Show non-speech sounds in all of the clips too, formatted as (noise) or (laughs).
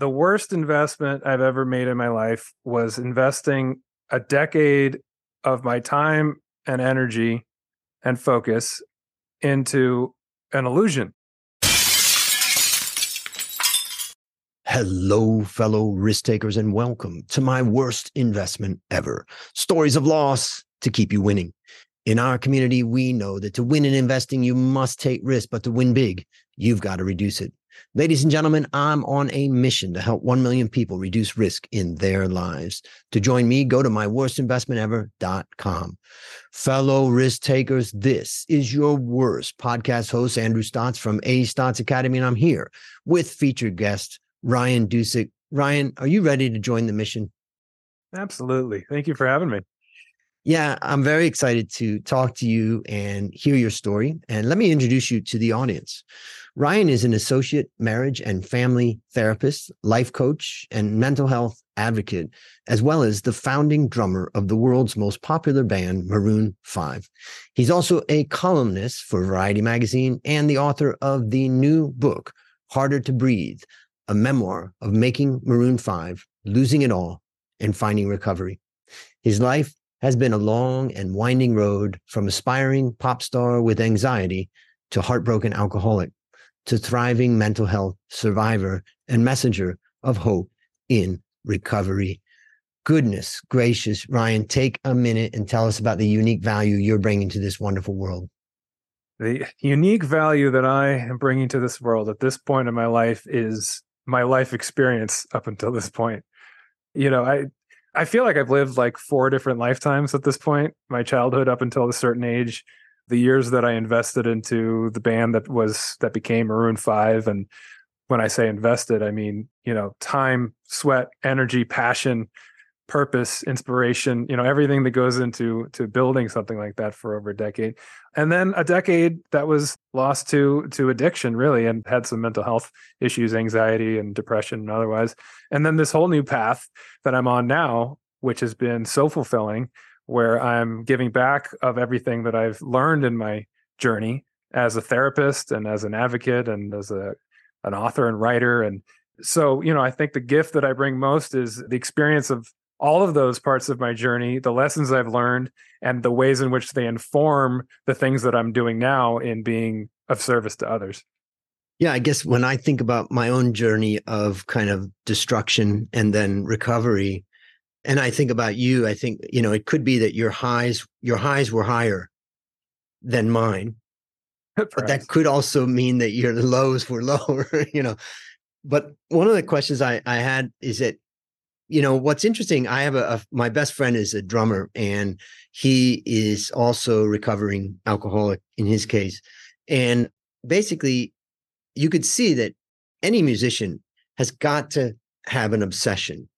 the worst investment I've ever made in my life was investing a decade of my time and energy and focus into an illusion. Hello, fellow risk takers, and welcome to my worst investment ever stories of loss to keep you winning. In our community, we know that to win in investing, you must take risk, but to win big, you've got to reduce it. Ladies and gentlemen, I'm on a mission to help 1 million people reduce risk in their lives. To join me, go to myworstinvestmentever.com. Fellow risk takers, this is your worst podcast host, Andrew Stotz from A Stotz Academy, and I'm here with featured guest Ryan Dusick. Ryan, are you ready to join the mission? Absolutely. Thank you for having me. Yeah, I'm very excited to talk to you and hear your story. And let me introduce you to the audience. Ryan is an associate marriage and family therapist, life coach, and mental health advocate, as well as the founding drummer of the world's most popular band, Maroon 5. He's also a columnist for Variety magazine and the author of the new book, Harder to Breathe, a memoir of making Maroon 5, losing it all, and finding recovery. His life has been a long and winding road from aspiring pop star with anxiety to heartbroken alcoholic to thriving mental health survivor and messenger of hope in recovery. Goodness gracious, Ryan, take a minute and tell us about the unique value you're bringing to this wonderful world. The unique value that I am bringing to this world at this point in my life is my life experience up until this point. You know, I I feel like I've lived like four different lifetimes at this point. My childhood up until a certain age, the years that I invested into the band that was that became Maroon 5 and when I say invested, I mean, you know, time, sweat, energy, passion, purpose, inspiration, you know, everything that goes into to building something like that for over a decade. And then a decade that was lost to to addiction really and had some mental health issues, anxiety and depression and otherwise. And then this whole new path that I'm on now, which has been so fulfilling where I'm giving back of everything that I've learned in my journey as a therapist and as an advocate and as a an author and writer and so you know I think the gift that I bring most is the experience of all of those parts of my journey, the lessons I've learned, and the ways in which they inform the things that I'm doing now in being of service to others. Yeah, I guess when I think about my own journey of kind of destruction and then recovery, and I think about you, I think, you know, it could be that your highs, your highs were higher than mine. (laughs) but that could also mean that your lows were (laughs) lower, you know. But one of the questions I, I had is that you know what's interesting i have a, a, my best friend is a drummer and he is also recovering alcoholic in his case and basically you could see that any musician has got to have an obsession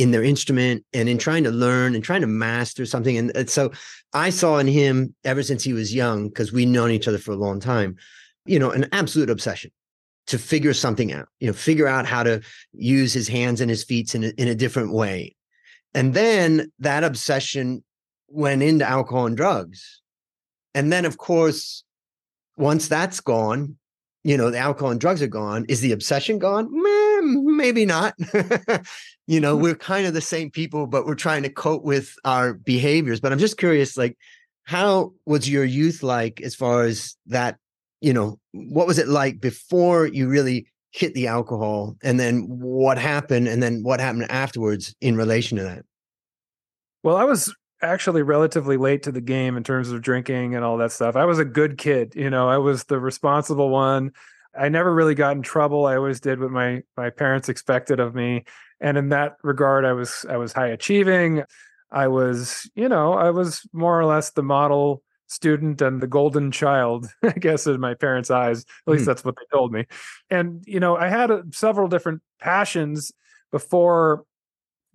in their instrument and in trying to learn and trying to master something and, and so i saw in him ever since he was young because we've known each other for a long time you know an absolute obsession to figure something out, you know, figure out how to use his hands and his feet in a, in a different way. And then that obsession went into alcohol and drugs. And then, of course, once that's gone, you know, the alcohol and drugs are gone. Is the obsession gone? Mm, maybe not. (laughs) you know, hmm. we're kind of the same people, but we're trying to cope with our behaviors. But I'm just curious, like, how was your youth like as far as that you know, what was it like before you really hit the alcohol and then what happened and then what happened afterwards in relation to that? Well, I was actually relatively late to the game in terms of drinking and all that stuff. I was a good kid, you know, I was the responsible one. I never really got in trouble. I always did what my my parents expected of me. And in that regard, I was I was high achieving. I was, you know, I was more or less the model student and the golden child, (laughs) I guess, in my parents' eyes. At least mm. that's what they told me. And you know, I had a, several different passions before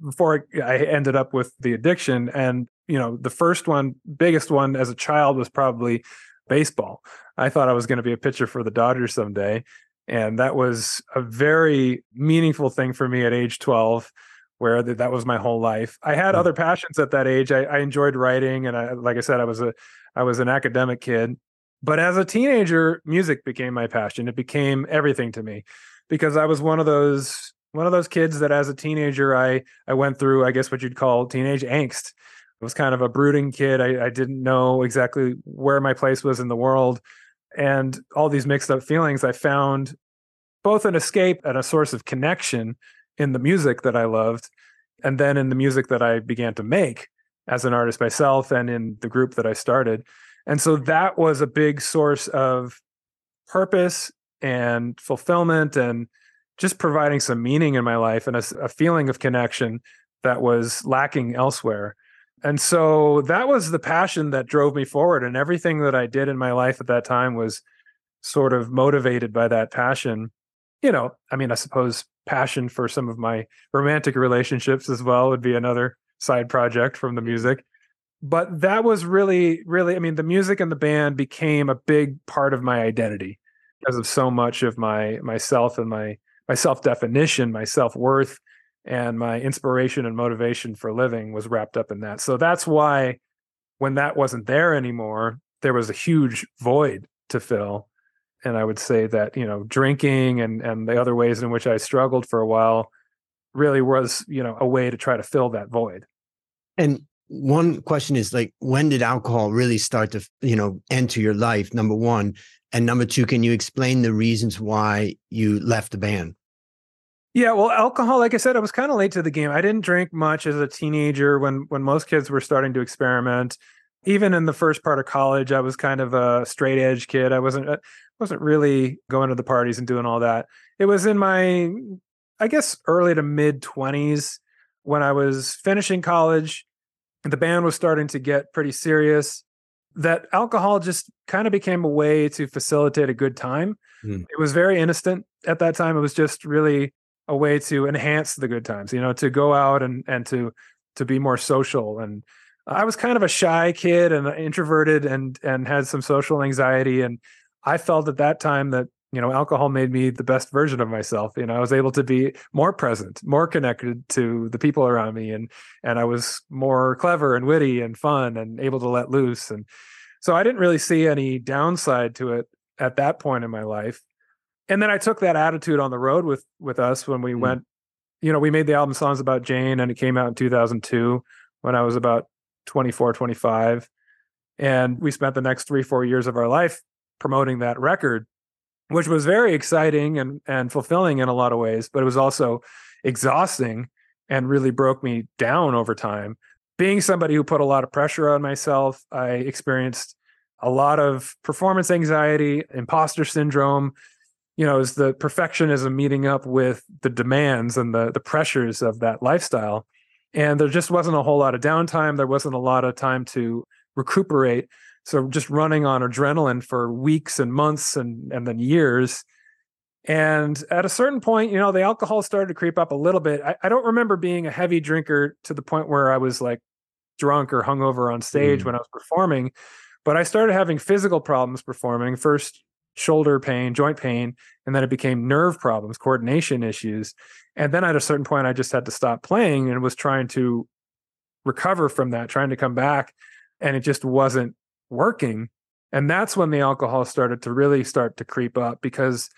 before I ended up with the addiction. And you know, the first one, biggest one as a child was probably baseball. I thought I was going to be a pitcher for the Dodgers someday. And that was a very meaningful thing for me at age 12 where that was my whole life. I had mm. other passions at that age. I, I enjoyed writing, and I, like I said, I was a I was an academic kid. But as a teenager, music became my passion. It became everything to me because I was one of those one of those kids that as a teenager I I went through I guess what you'd call teenage angst. I was kind of a brooding kid. I, I didn't know exactly where my place was in the world, and all these mixed up feelings. I found both an escape and a source of connection in the music that I loved, and then in the music that I began to make as an artist myself and in the group that I started. And so that was a big source of purpose and fulfillment and just providing some meaning in my life and a, a, feeling of connection that was lacking elsewhere. And so that was the passion that drove me forward. And everything that I did in my life at that time was sort of motivated by that passion. You know, I mean, I suppose passion for some of my romantic relationships as well would be another side project from the music. But that was really, really, I mean, the music and the band became a big part of my identity because of so much of my myself and my my self definition, my self worth, and my inspiration and motivation for living was wrapped up in that. So that's why when that wasn't there anymore, there was a huge void to fill. And I would say that, you know, drinking and and the other ways in which I struggled for a while really was, you know, a way to try to fill that void. And one question is like when did alcohol really start to, you know, enter your life? Number 1, and number 2, can you explain the reasons why you left the band? Yeah, well, alcohol, like I said, I was kind of late to the game. I didn't drink much as a teenager when when most kids were starting to experiment. Even in the first part of college, I was kind of a straight edge kid. I wasn't uh, wasn't really going to the parties and doing all that. It was in my I guess early to mid 20s when I was finishing college. The band was starting to get pretty serious. That alcohol just kind of became a way to facilitate a good time. Mm. It was very innocent at that time. It was just really a way to enhance the good times, you know, to go out and and to to be more social. And I was kind of a shy kid and introverted and and had some social anxiety. And I felt at that time that you know alcohol made me the best version of myself you know i was able to be more present more connected to the people around me and and i was more clever and witty and fun and able to let loose and so i didn't really see any downside to it at that point in my life and then I took that attitude on the road with with us when we mm went. You know, we made the album Songs About Jane, and it came out in 2002 when I was about 24, 25, and we spent the next three, four years of our life promoting that record, which was very exciting and and fulfilling in a lot of ways, but it was also exhausting and really broke me down over time. Being somebody who put a lot of pressure on myself, I experienced a lot of performance anxiety, imposter syndrome, you know, is the perfectionism meeting up with the demands and the the pressures of that lifestyle. And there just wasn't a whole lot of downtime. There wasn't a lot of time to recuperate. So just running on adrenaline for weeks and months and and then years. And at a certain point, you know, the alcohol started to creep up a little bit. I, I don't remember being a heavy drinker to the point where I was like drunk or hungover on stage mm. when I was performing, but I started having physical problems performing. First, shoulder pain, joint pain, and then it became nerve problems, coordination issues. And then at a certain point, I just had to stop playing and was trying to recover from that, trying to come back, and it just wasn't working. And that's when the alcohol started to really start to creep up because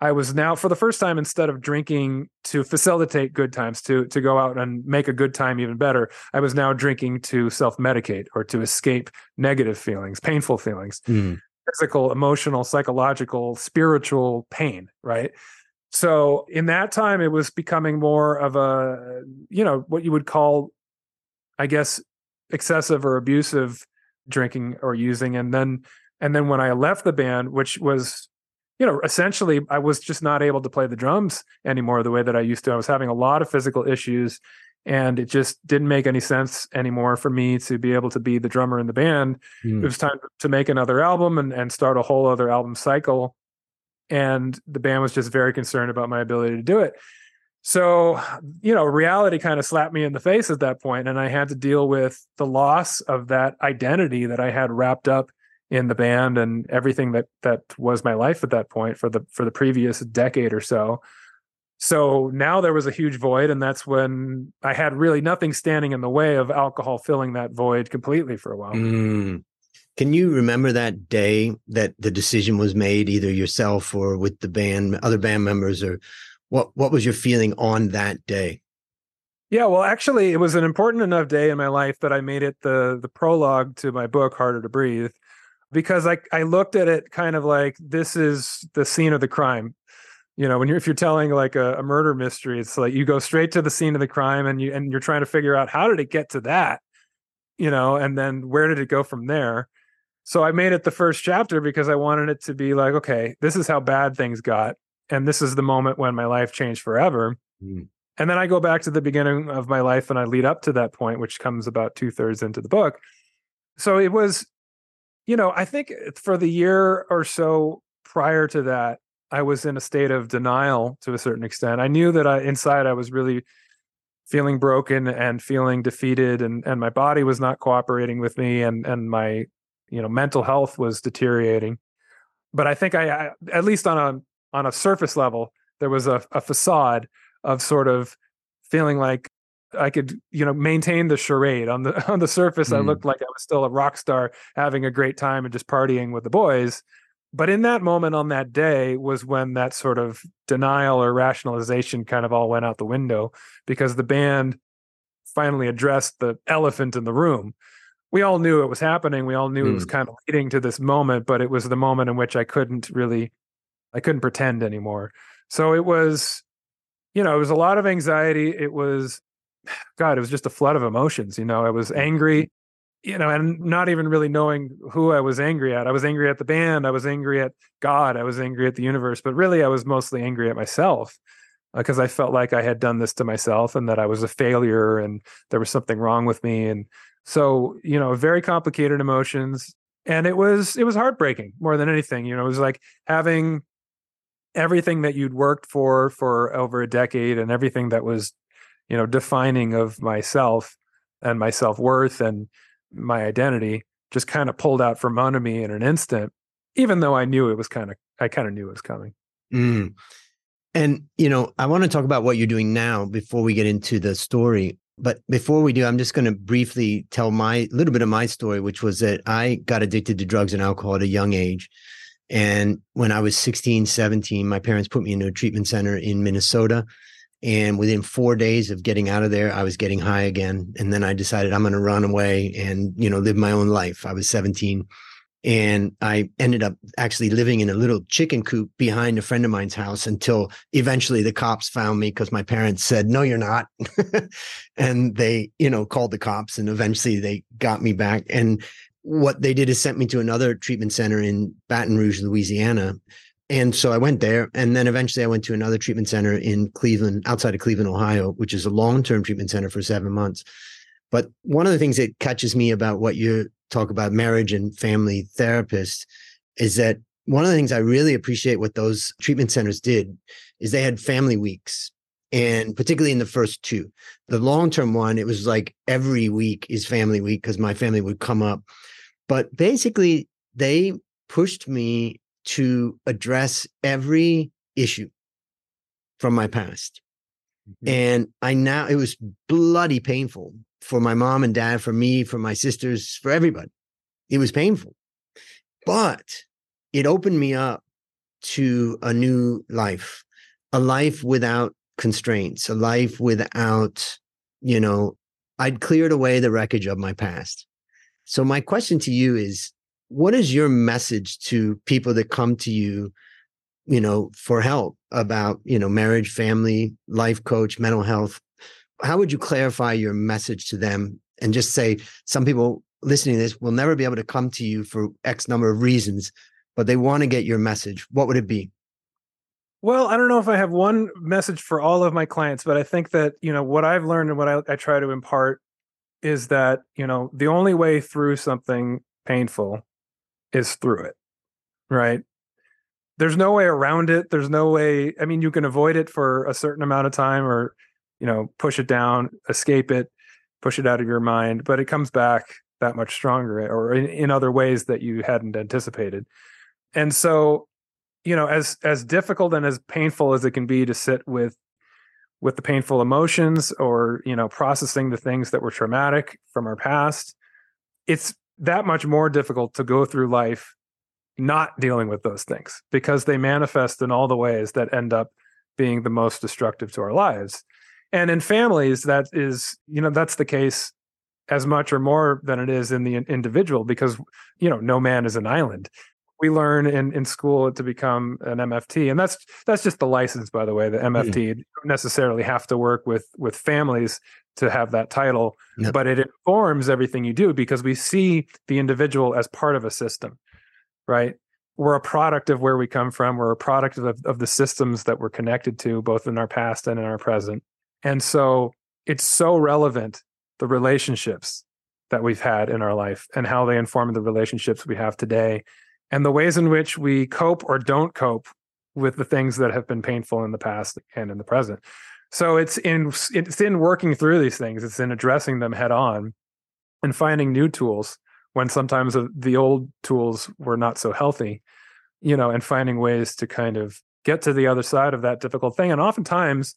I was now for the first time instead of drinking to facilitate good times to to go out and make a good time even better, I was now drinking to self-medicate or to escape negative feelings, painful feelings. Mm physical, emotional, psychological, spiritual pain, right? So in that time, it was becoming more of a, you know, what you would call, I guess, excessive or abusive drinking or using. And then, and then when I left the band, which was, you know, essentially I was just not able to play the drums anymore the way that I used to. I was having a lot of physical issues and it just didn't make any sense anymore for me to be able to be the drummer in the band. Mm. It was time to make another album and, and start a whole other album cycle. And the band was just very concerned about my ability to do it. So, you know, reality kind of slapped me in the face at that point, and I had to deal with the loss of that identity that I had wrapped up in the band and everything that that was my life at that point for the for the previous decade or so. So now there was a huge void, and that's when I had really nothing standing in the way of alcohol filling that void completely for a while. Mm. Can you remember that day that the decision was made, either yourself or with the band, other band members, or What what was your feeling on that day? Yeah, well, actually, it was an important enough day in my life that I made it the the prologue to my book, Harder to Breathe, because I I looked at it kind of like this is the scene of the crime. You know, when you're if you're telling like a, a murder mystery, it's like you go straight to the scene of the crime and you and you're trying to figure out how did it get to that, you know, and then where did it go from there. So I made it the first chapter because I wanted it to be like, okay, this is how bad things got, and this is the moment when my life changed forever. Mm. And then I go back to the beginning of my life and I lead up to that point, which comes about two thirds into the book. So it was, you know, I think for the year or so prior to that, I was in a state of denial to a certain extent. I knew that I inside I was really feeling broken and feeling defeated and and my body was not cooperating with me and and my you know mental health was deteriorating. But I think I, I at least on a on a surface level there was a, a facade of sort of feeling like I could, you know, maintain the charade on the (laughs) on the surface. Mm. I looked like I was still a rock star, having a great time and just partying with the boys. But in that moment on that day was when that sort of denial or rationalization kind of all went out the window because the band finally addressed the elephant in the room. We all knew it was happening. We all knew mm. it was mm. kind of leading to this moment, but it was the moment in which I couldn't really, I couldn't pretend anymore. So it was you know, it was a lot of anxiety. It was, (sighs) God, it was just a flood of emotions. You know, I was angry, you know, and not even really knowing who I was angry at. I was angry at the band. I was angry at God. I was angry at the universe. But really, I was mostly angry at myself because uh, I felt like I had done this to myself and that I was a failure and there was something wrong with me. And so, you know, very complicated emotions. And it was it was heartbreaking more than anything. You know, it was like having everything that you'd worked for for over a decade and everything that was you know defining of myself and my self-worth and my identity just kind of pulled out from under me in an instant even though i knew it was kind of i kind of knew it was coming mm. and you know i want to talk about what you're doing now before we get into the story but before we do i'm just going to briefly tell my little bit of my story which was that i got addicted to drugs and alcohol at a young age and when I was 16, 17, my parents put me into a treatment center in Minnesota. And within four days of getting out of there, I was getting high again. And then I decided I'm going to run away and, you know, live my own life. I was 17. And I ended up actually living in a little chicken coop behind a friend of mine's house until eventually the cops found me because my parents said, No, you're not. (laughs) and they, you know, called the cops and eventually they got me back. And what they did is sent me to another treatment center in Baton Rouge, Louisiana. And so I went there. And then eventually I went to another treatment center in Cleveland, outside of Cleveland, Ohio, which is a long term treatment center for seven months. But one of the things that catches me about what you talk about marriage and family therapists is that one of the things I really appreciate what those treatment centers did is they had family weeks. And particularly in the first two, the long term one, it was like every week is family week because my family would come up but basically, they pushed me to address every issue from my past. Mm-hmm. And I now, it was bloody painful for my mom and dad, for me, for my sisters, for everybody. It was painful. But it opened me up to a new life, a life without constraints, a life without, you know, I'd cleared away the wreckage of my past. So my question to you is what is your message to people that come to you you know for help about you know marriage family life coach mental health? How would you clarify your message to them and just say some people listening to this will never be able to come to you for x number of reasons but they want to get your message. What would it be? Well i don't know if i have one message for all of my clients but i think that you know what i've learned and what i, I try to impart is that you know the only way through something painful is through it right? There's no way around it. There's no way i mean you can avoid it for a certain amount of time or you know push it down escape it push it out of your mind but it comes back that much stronger or in, in other ways that you hadn't anticipated. And so you know as as difficult and as painful as it can be to sit with with the painful emotions or you know processing the things that were traumatic from our past it's that much more difficult to go through life not dealing with those things because they manifest in all the ways that end up being the most destructive to our lives. And in families, that is, you know, that's the case as much or more than it is in the individual because, you know, no man is an island. We learn in, in school to become an MFT, and that's that's just the license, by the way. The MFT mm. you don't necessarily have to work with with families to have that title, yep. but it informs everything you do because we see the individual as part of a system, right? we're a product of where we come from. We're a product of, of the systems that we're connected to, both in our past and in our present. And so it's so relevant, the relationships that we've had in our life and how they inform the relationships we have today and the ways in which we cope or don't cope with the things that have been painful in the past and in the present. So it's in it's in working through these things, it's in addressing them head on and finding new tools when sometimes the old tools were not so healthy, you know, and finding ways to kind of get to the other side of that difficult thing. And oftentimes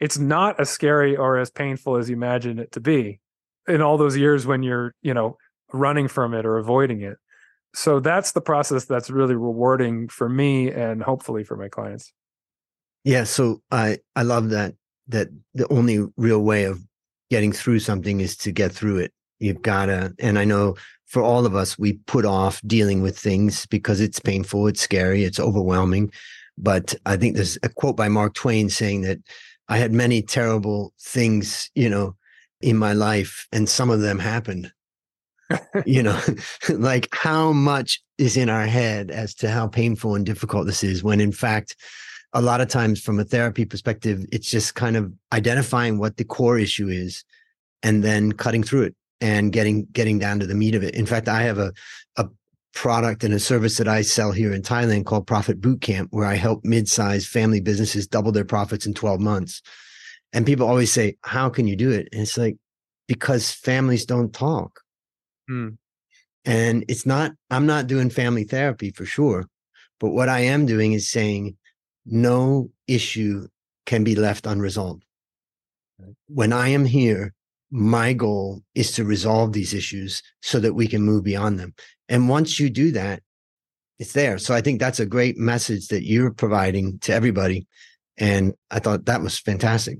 it's not as scary or as painful as you imagine it to be in all those years when you're, you know, running from it or avoiding it. So that's the process that's really rewarding for me and hopefully for my clients. Yeah, so I I love that that the only real way of getting through something is to get through it. You've got to and I know for all of us, we put off dealing with things because it's painful, it's scary, it's overwhelming. But I think there's a quote by Mark Twain saying that I had many terrible things, you know, in my life, and some of them happened. (laughs) you know, (laughs) like how much is in our head as to how painful and difficult this is, when in fact, a lot of times from a therapy perspective, it's just kind of identifying what the core issue is and then cutting through it and getting getting down to the meat of it. In fact, I have a a product and a service that I sell here in Thailand called Profit Bootcamp, where I help mid-sized family businesses double their profits in 12 months. And people always say, "How can you do it?" And it's like because families don't talk. Hmm. And it's not I'm not doing family therapy for sure, but what I am doing is saying no issue can be left unresolved. When I am here, my goal is to resolve these issues so that we can move beyond them. And once you do that, it's there. So I think that's a great message that you're providing to everybody. And I thought that was fantastic.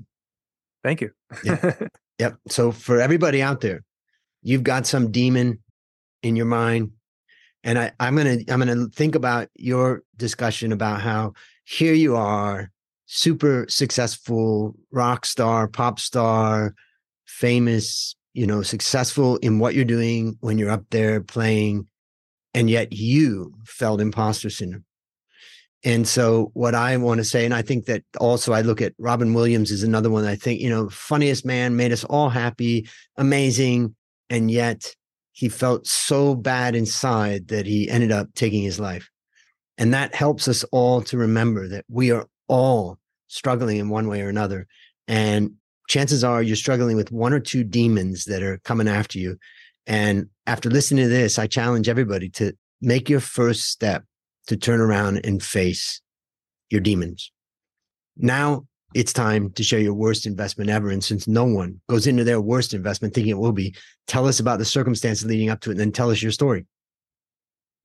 Thank you. yeah. (laughs) Yep. So for everybody out there, you've got some demon in your mind. And I, I'm gonna I'm gonna think about your discussion about how here you are, super successful rock star, pop star, famous, you know, successful in what you're doing when you're up there playing, and yet you felt imposter syndrome. And so, what I want to say, and I think that also I look at Robin Williams is another one I think, you know, funniest man, made us all happy, amazing. And yet he felt so bad inside that he ended up taking his life. And that helps us all to remember that we are all struggling in one way or another. And chances are you're struggling with one or two demons that are coming after you. And after listening to this, I challenge everybody to make your first step to turn around and face your demons. Now it's time to share your worst investment ever. And since no one goes into their worst investment thinking it will be, tell us about the circumstances leading up to it and then tell us your story.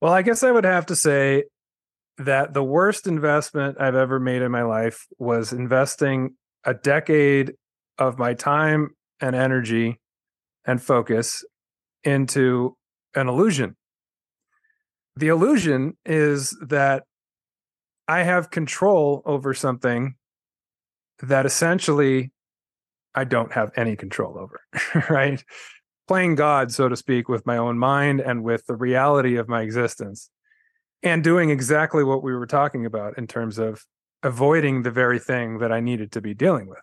Well, I guess I would have to say that the worst investment I've ever made in my life was investing a decade of my time and energy and focus into an illusion. The illusion is that I have control over something that essentially I don't have any control over, (laughs) right? Playing God, so to speak, with my own mind and with the reality of my existence, and doing exactly what we were talking about in terms of avoiding the very thing that I needed to be dealing with.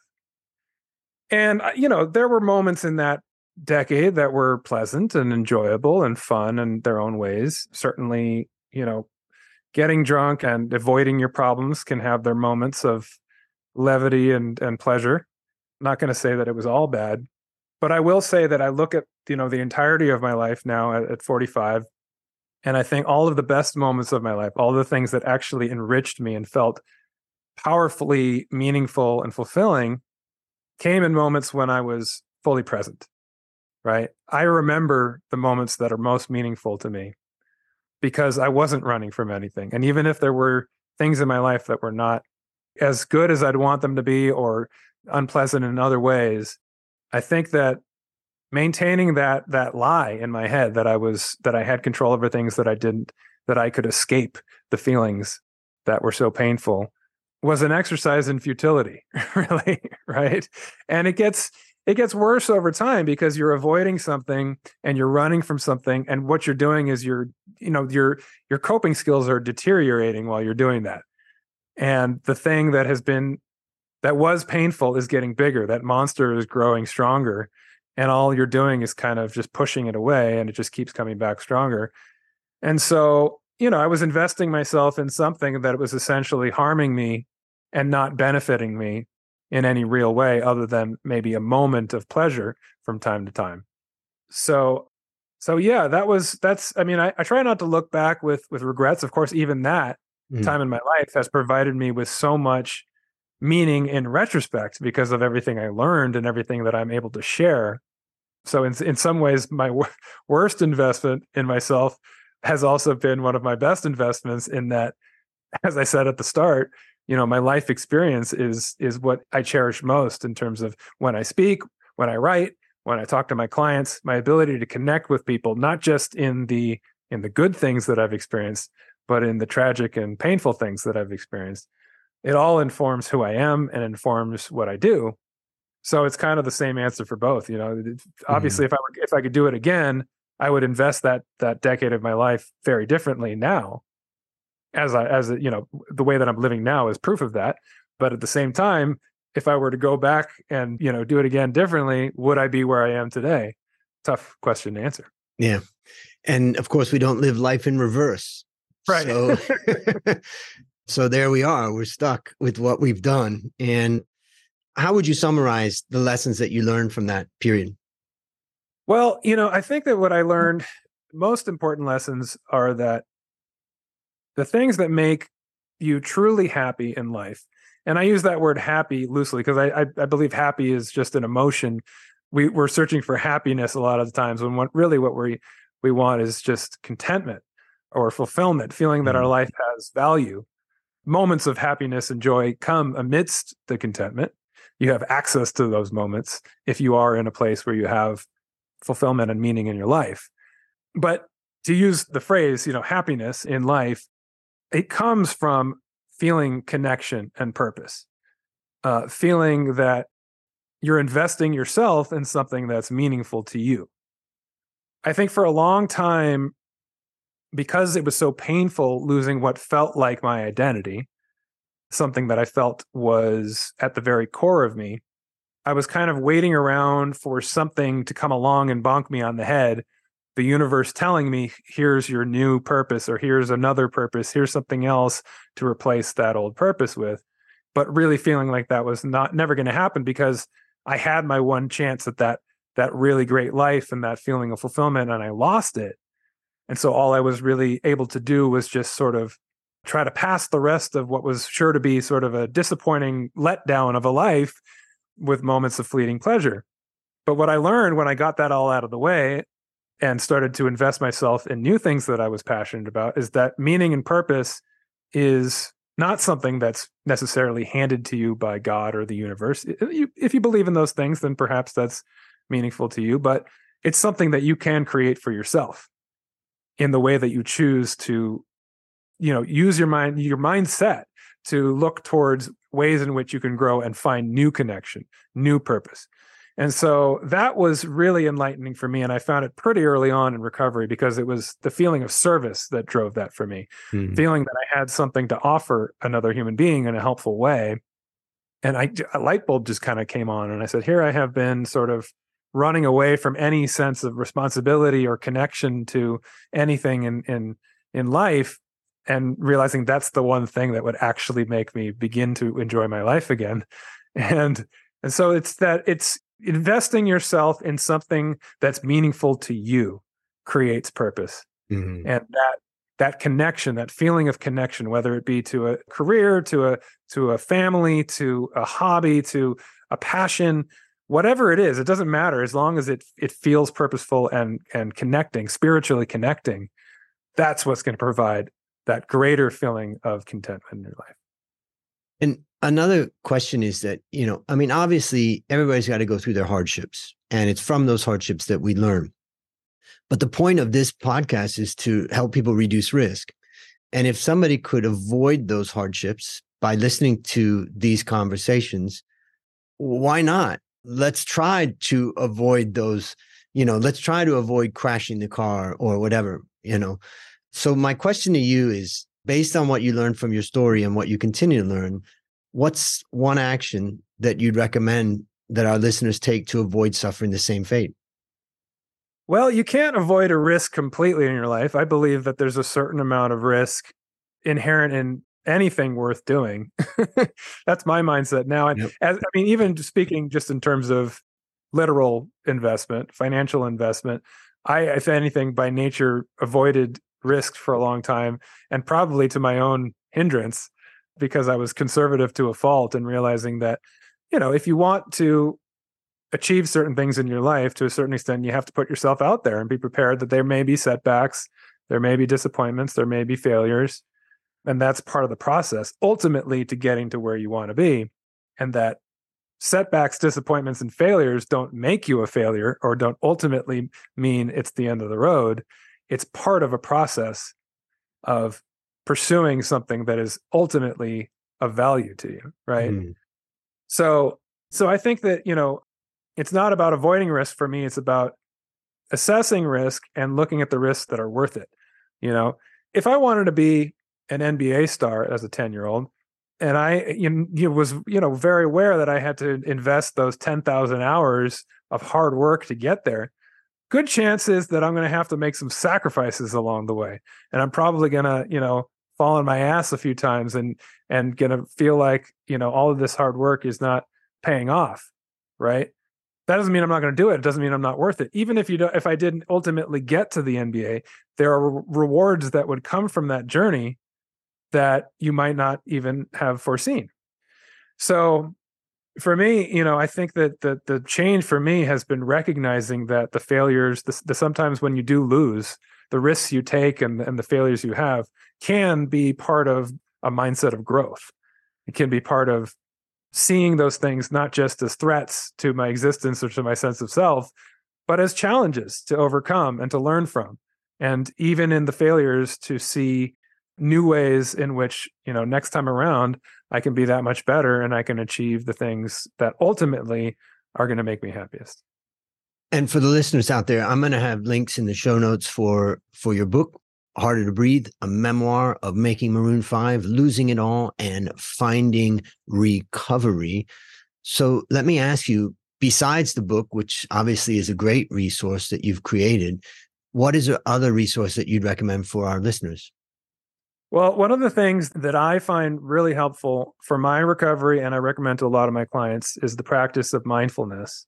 And, uh, you know, there were moments in that decade that were pleasant and enjoyable and fun in their own ways. Certainly, you know, getting drunk and avoiding your problems can have their moments of levity and, and pleasure. I'm not going to say that it was all bad, but I will say that I look at, you know, the entirety of my life now at, at 45 and I think all of the best moments of my life, all the things that actually enriched me and felt powerfully meaningful and fulfilling came in moments when I was fully present, right? I remember the moments that are most meaningful to me because I wasn't running from anything. And even if there were things in my life that were not as good as I'd want them to be or unpleasant in other ways, I think that maintaining that that lie in my head that I was that I had control over things that I didn't that I could escape the feelings that were so painful was an exercise in futility (laughs) really right? And it gets it gets worse over time because you're avoiding something and you're running from something and what you're doing is you're you know your your coping skills are deteriorating while you're doing that. And the thing that has been that was painful is getting bigger. That monster is growing stronger and all you're doing is kind of just pushing it away and it just keeps coming back stronger. And so you know i was investing myself in something that was essentially harming me and not benefiting me in any real way other than maybe a moment of pleasure from time to time. So so yeah that was that's i mean i, I try not to look back with with regrets. Of course even that mm. time in my life has provided me with so much meaning in retrospect because of everything i learned and everything that i'm able to share so in in some ways my (laughs) worst investment in myself has also been one of my best investments in that (laughs) as i said at the start you know my life experience is is what i cherish most in terms of when i speak when i write when i talk to my clients my ability to connect with people not just in the in the good things that i've experienced but in the tragic and painful things that i've experienced. It all informs who i am and informs what i do so it's kind of the same answer for both you know obviously mm-hmm. if i were, if i could do it again i would invest that that decade of my life very differently now as I as a, you know the way that I'm living now is proof of that. But at the same time, if I were to go back and you know do it again differently, would I be where I am today? Tough question to answer. Yeah, and of course we don't live life in reverse. Right. So, (laughs) so there we are. We're stuck with what we've done. And how would you summarize the lessons that you learned from that period? Well, you know, I think that what I mm. learned, most important lessons are that the things that make you truly happy in life and i use that word happy loosely because I, I, I believe happy is just an emotion. We we're searching for happiness a lot of the times when what really what we we want is just contentment or fulfillment feeling that our mm. life has value. Moments of happiness and joy come amidst the contentment you have access to those moments if you are in a place where you have fulfillment and meaning in your life but to use the phrase you know happiness in life it comes from feeling connection and purpose, uh, feeling that you're investing yourself in something that's meaningful to you. I think for a long time, because it was so painful losing what felt like my identity, something that I felt was at the very core of me, I was kind of waiting around for something to come along and bonk me on the head the universe telling me here's your new purpose or here's another purpose here's something else to replace that old purpose with but really feeling like that was not never going to happen because i had my one chance at that that really great life and that feeling of fulfillment and i lost it. And so all i was really able to do was just sort of try to pass the rest of what was sure to be sort of a disappointing letdown of a life with moments of fleeting pleasure but what i learned when i got that all out of the way and started to invest myself in new things that I was passionate about is that meaning and purpose is not something that's necessarily handed to you by God or the universe. If you believe in those things, then perhaps that's meaningful to you, but it's something that you can create for yourself in the way that you choose to you know use your mind your mindset to look towards ways in which you can grow and find new connection new purpose and so that was really enlightening for me. And I found it pretty early on in recovery because it was the feeling of service that drove that for me, mm-hmm. feeling that I had something to offer another human being in a helpful way. And I, a light bulb just kind of came on. And I said, here I have been sort of running away from any sense of responsibility or connection to anything in, in, in life and realizing that's the one thing that would actually make me begin to enjoy my life again. (laughs) And, and so it's that it's investing yourself in something that's meaningful to you creates purpose mm-hmm. and that that connection that feeling of connection whether it be to a career to a to a family to a hobby to a passion whatever it is it doesn't matter as long as it it feels purposeful and and connecting spiritually connecting that's what's going to provide that greater feeling of contentment in your life and Another question is that, you know, I mean, obviously everybody's got to go through their hardships, and it's from those hardships that we learn. But the point of this podcast is to help people reduce risk. And if somebody could avoid those hardships by listening to these conversations, why not? Let's try to avoid those, you know, let's try to avoid crashing the car or whatever, you know. So, my question to you is based on what you learned from your story and what you continue to learn, what's one action that you'd recommend that our listeners take to avoid suffering the same fate? Well, you can't avoid a risk completely in your life. I believe that there's a certain amount of risk inherent in anything worth doing. (laughs) That's my mindset now. And yep. as I mean, even speaking just in terms of literal investment, financial investment, I, if anything, by nature avoided risk for a long time and probably to my own hindrance because I was conservative to a fault and realizing that, you know, if you want to achieve certain things in your life to a certain extent, you have to put yourself out there and be prepared that there may be setbacks, there may be disappointments, there may be failures. And that's part of the process ultimately to getting to where you want to be. And that setbacks, disappointments, and failures don't make you a failure or don't ultimately mean it's the end of the road. It's part of a process of pursuing something that is ultimately of value to you right mm. so so i think that you know it's not about avoiding risk for me it's about assessing risk and looking at the risks that are worth it you know if i wanted to be an nba star as a 10 year old and i you know, was you know very aware that i had to invest those 10,000 hours of hard work to get there good chances that i'm going to have to make some sacrifices along the way and i'm probably going to you know fall on my ass a few times and and gonna feel like you know all of this hard work is not paying off right? That doesn't mean i'm not going to do it it doesn't mean i'm not worth it. Even if you don't if i didn't ultimately get to the nba there are rewards that would come from that journey that you might not even have foreseen. So for me you know i think that the the change for me has been recognizing that the failures the, the sometimes when you do lose the risks you take and, and the failures you have can be part of a mindset of growth. It can be part of seeing those things not just as threats to my existence or to my sense of self, but as challenges to overcome and to learn from. And even in the failures, to see new ways in which, you know, next time around, I can be that much better and I can achieve the things that ultimately are going to make me happiest. And for the listeners out there, I'm going to have links in the show notes for for your book, Harder to Breathe, a memoir of making Maroon 5, losing it all, and finding recovery. So let me ask you, besides the book, which obviously is a great resource that you've created, what is the other resource that you'd recommend for our listeners? Well, one of the things that I find really helpful for my recovery, and I recommend to a lot of my clients, is the practice of mindfulness.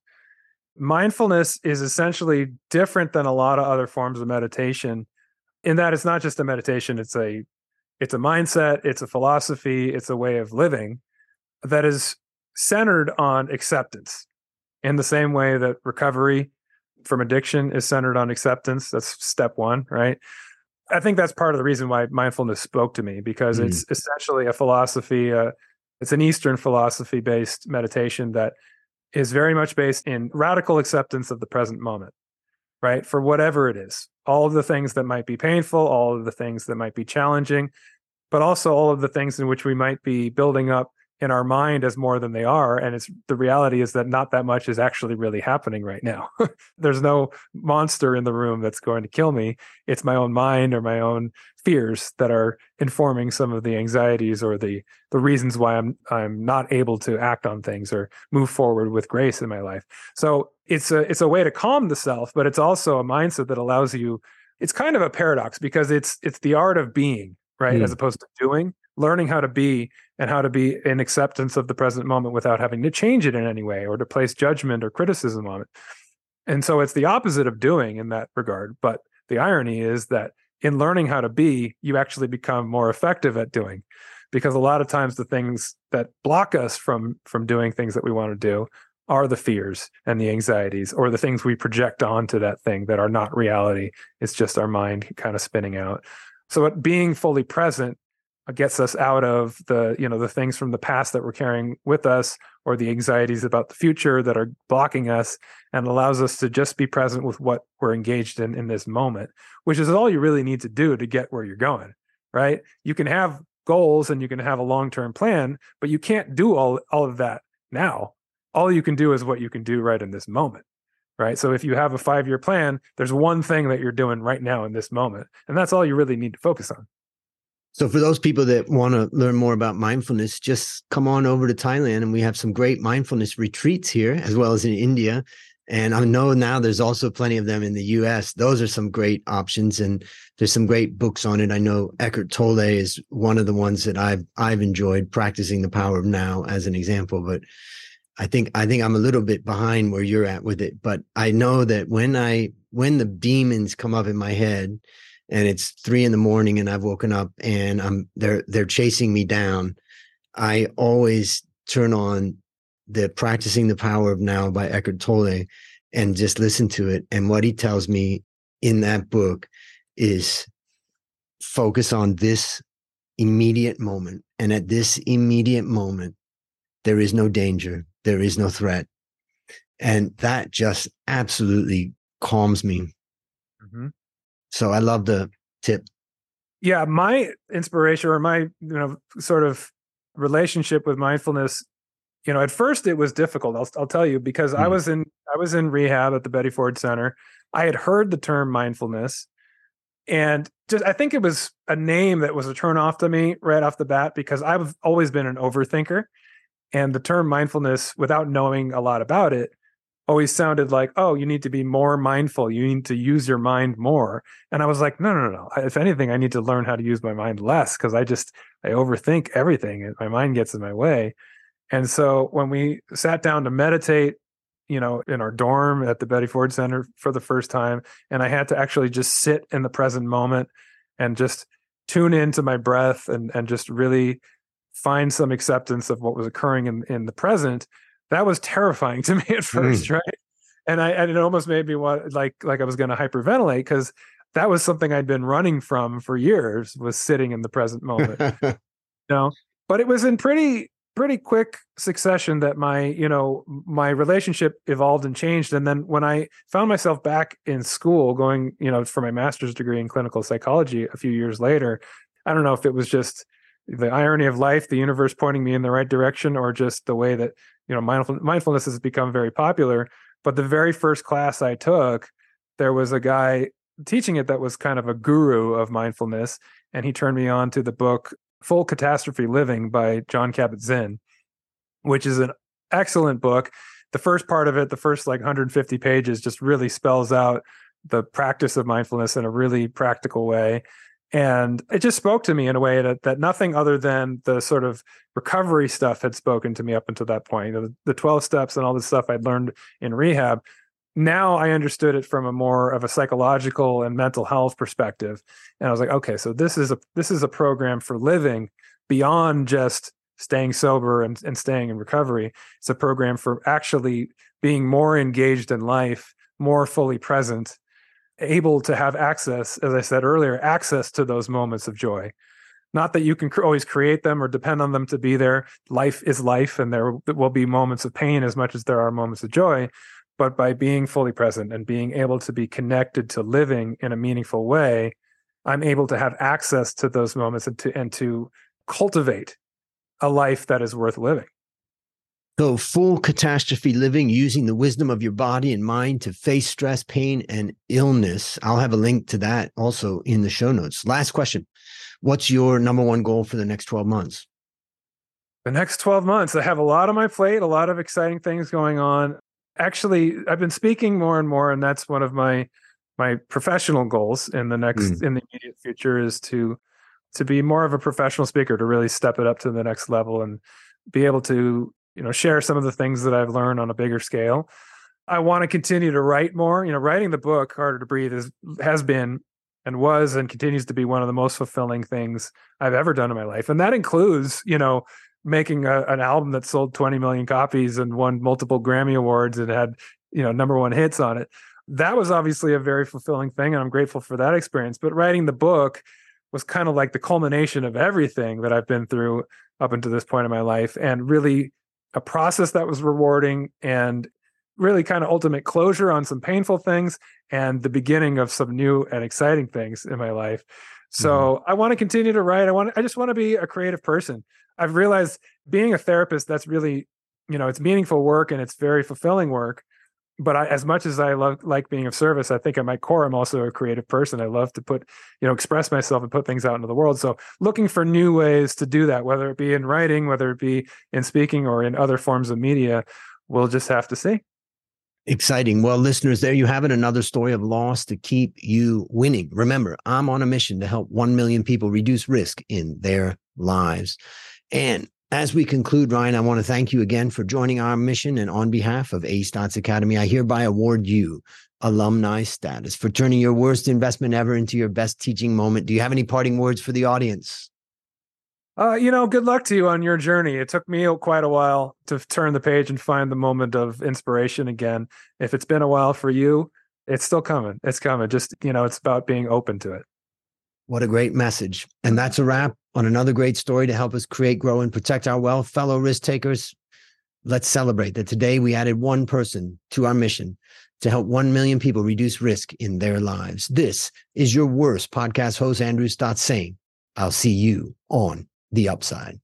Mindfulness is essentially different than a lot of other forms of meditation in that it's not just a meditation it's a it's a mindset it's a philosophy it's a way of living that is centered on acceptance in the same way that recovery from addiction is centered on acceptance. That's step 1 right i think that's part of the reason why mindfulness spoke to me because mm. it's essentially a philosophy uh, it's an eastern philosophy based meditation that is very much based in radical acceptance of the present moment, right? For whatever it is, all of the things that might be painful, all of the things that might be challenging, but also all of the things in which we might be building up in our mind as more than they are and it's the reality is that not that much is actually really happening right now (laughs) there's no monster in the room that's going to kill me it's my own mind or my own fears that are informing some of the anxieties or the the reasons why I'm I'm not able to act on things or move forward with grace in my life. So it's a it's a way to calm the self, but it's also a mindset that allows you it's kind of a paradox because it's it's the art of being, right? Mm. As opposed to doing learning how to be and how to be in acceptance of the present moment without having to change it in any way or to place judgment or criticism on it. And so it's the opposite of doing in that regard. But the irony is that in learning how to be, you actually become more effective at doing because a lot of times the things that block us from from doing things that we want to do are the fears and the anxieties or the things we project onto that thing that are not reality it's just our mind kind of spinning out so being fully present gets us out of the you know the things from the past that we're carrying with us or the anxieties about the future that are blocking us and allows us to just be present with what we're engaged in in this moment which is all you really need to do to get where you're going right? You can have goals and you can have a long-term plan but you can't do all all of that now. All you can do is what you can do right in this moment right? So if you have a 5-year plan there's one thing that you're doing right now in this moment and that's all you really need to focus on so, for those people that want to learn more about mindfulness, just come on over to Thailand, and we have some great mindfulness retreats here, as well as in India. And I know now there's also plenty of them in the US. Those are some great options, and there's some great books on it. I know Eckhart Tolle is one of the ones that I've I've enjoyed practicing the power of now as an example. But I think I think I'm a little bit behind where you're at with it. But I know that when I when the demons come up in my head, and it's three in the morning and I've woken up and I'm they're they're chasing me down, I always turn on the practicing the power of now by Eckhart Tolle and just listen to it. And what he tells me in that book is focus on this immediate moment. And at this immediate moment, there is no danger, there is no threat. And that just absolutely calms me. Mm-hmm. So I love the tip. Yeah, my inspiration or my you know sort of relationship with mindfulness, you know, at first it was difficult. I'll I'll tell you because mm. I hmm. was in I was in rehab at the Betty Ford Center. I had heard the term mindfulness, and just I think it was a name that was a turn off to me right off the bat because I've always been an overthinker, and the term mindfulness, without knowing a lot about it, always sounded like, oh, you need to be more mindful. You need to use your mind more. And I was like, no, no, no. If anything, I need to learn how to use my mind less because I just I overthink everything. My mind gets in my way. And so when we sat down to meditate, you know, in our dorm at the Betty Ford Center for the first time, and I had to actually just sit in the present moment and just tune into my breath and and just really find some acceptance of what was occurring in in the present that was terrifying (laughs) to me at first, mm. right? And I and it almost made me want like like I was going to hyperventilate because that was something I'd been running from for years was sitting in the present moment. (laughs) you know, but it was in pretty pretty quick succession that my you know my relationship evolved and changed and then when i found myself back in school going you know for my master's degree in clinical psychology a few years later i don't know if it was just the irony of life the universe pointing me in the right direction or just the way that you know mindful, mindfulness has become very popular but the very first class i took there was a guy teaching it that was kind of a guru of mindfulness and he turned me on to the book full catastrophe living by jon kabat-zinn which is an excellent book. The first part of it the first like 150 pages just really spells out the practice of mindfulness in a really practical way and it just spoke to me in a way that, that nothing other than the sort of recovery stuff had spoken to me up until that point the, the 12 steps and all the stuff i'd learned in rehab. Now i understood it from a more of a psychological and mental health perspective. And i was like okay so this is a this is a program for living beyond just staying sober and, and staying in recovery. It's a program for actually being more engaged in life more fully present able to have access, as I said earlier, access to those moments of joy. Not that you can cr- always create them or depend on them to be there. Life is life, and there will be moments of pain as much as there are moments of joy. But by being fully present and being able to be connected to living in a meaningful way, I'm able to have access to those moments and to and to cultivate a life that is worth living. So, full catastrophe living using the wisdom of your body and mind to face stress, pain, and illness. I'll have a link to that also in the show notes. Last question What's your number one goal for the next 12 months? The next 12 months, I have a lot on my plate, a lot of exciting things going on. Actually, I've been speaking more and more, and that's one of my my professional goals in the next mm. in the immediate future is to to be more of a professional speaker to really step it up to the next level and be able to you know share some of the things that I've learned on a bigger scale. I want to continue to write more. You know, writing the book Harder to Breathe is has been and was and continues to be one of the most fulfilling things I've ever done in my life. And that includes, you know, making a, an album that sold 20 million copies and won multiple Grammy awards and had, you know, number one hits on it. That was obviously a very fulfilling thing and I'm grateful for that experience. But writing the book was kind of like the culmination of everything that I've been through up until this point in my life and really a process that was rewarding and really kind of ultimate closure on some painful things and the beginning of some new and exciting things in my life. So mm-hmm. I want to continue to write. I want I just want to be a creative person. I've realized being a therapist that's really, you know, it's meaningful work and it's very fulfilling work. But I, as much as I love like being of service, I think at my core I'm also a creative person. I love to put, you know, express myself and put things out into the world. So looking for new ways to do that, whether it be in writing, whether it be in speaking or in other forms of media, we'll just have to see. Exciting. Well, listeners, there you have it. Another story of loss to keep you winning. Remember, I'm on a mission to help 1 million people reduce risk in their lives. And as we conclude, Ryan, I want to thank you again for joining our mission. And on behalf of A Stotz Academy, I hereby award you alumni status for turning your worst investment ever into your best teaching moment. Do you have any parting words for the audience? Uh, you know, good luck to you on your journey. It took me quite a while to turn the page and find the moment of inspiration again. If it's been a while for you, it's still coming. It's coming. Just, you know, it's about being open to it. What a great message. And that's a wrap on another great story to help us create, grow, and protect our wealth. Fellow risk takers, let's celebrate that today we added one person to our mission to help 1 million people reduce risk in their lives. This is your worst podcast host, Andrew Stotz, saying, I'll see you on the upside.